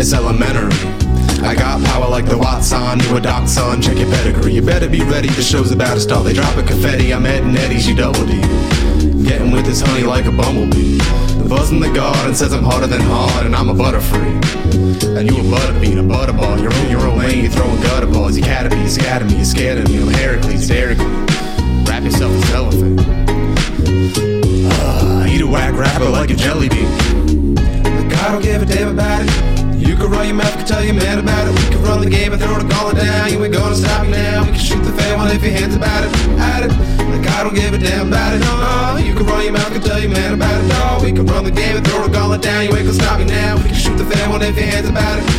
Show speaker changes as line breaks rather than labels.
It's elementary. I got power like the Watson, you a doc son, check your pedigree. You better be ready, the show's about to start. They drop a confetti, I'm Ed and Eddie, she double D. Getting with this honey like a bumblebee. The buzz in the garden says I'm harder than hard, and I'm a butterfree. And you a butterbean, a butterball. You're in your own lane, you're throwing gutter balls. You me, you scatter me, you're scared of me. I'm Heracles, Dairy Yourself in cellophane. Uh, eat a whack rapper like a jelly bean. I don't give a damn about it. You can run your mouth, can tell your man about it. We can run the game and throw the gauntlet down. You ain't gonna stop me now. We can shoot the fan one if your hands about it. At it. Like I don't give a damn about it. No, you can run your mouth, can tell your man about it. No, we can run the game and throw the gauntlet down. You ain't gonna stop me now. We can shoot the fan one if your hands about it.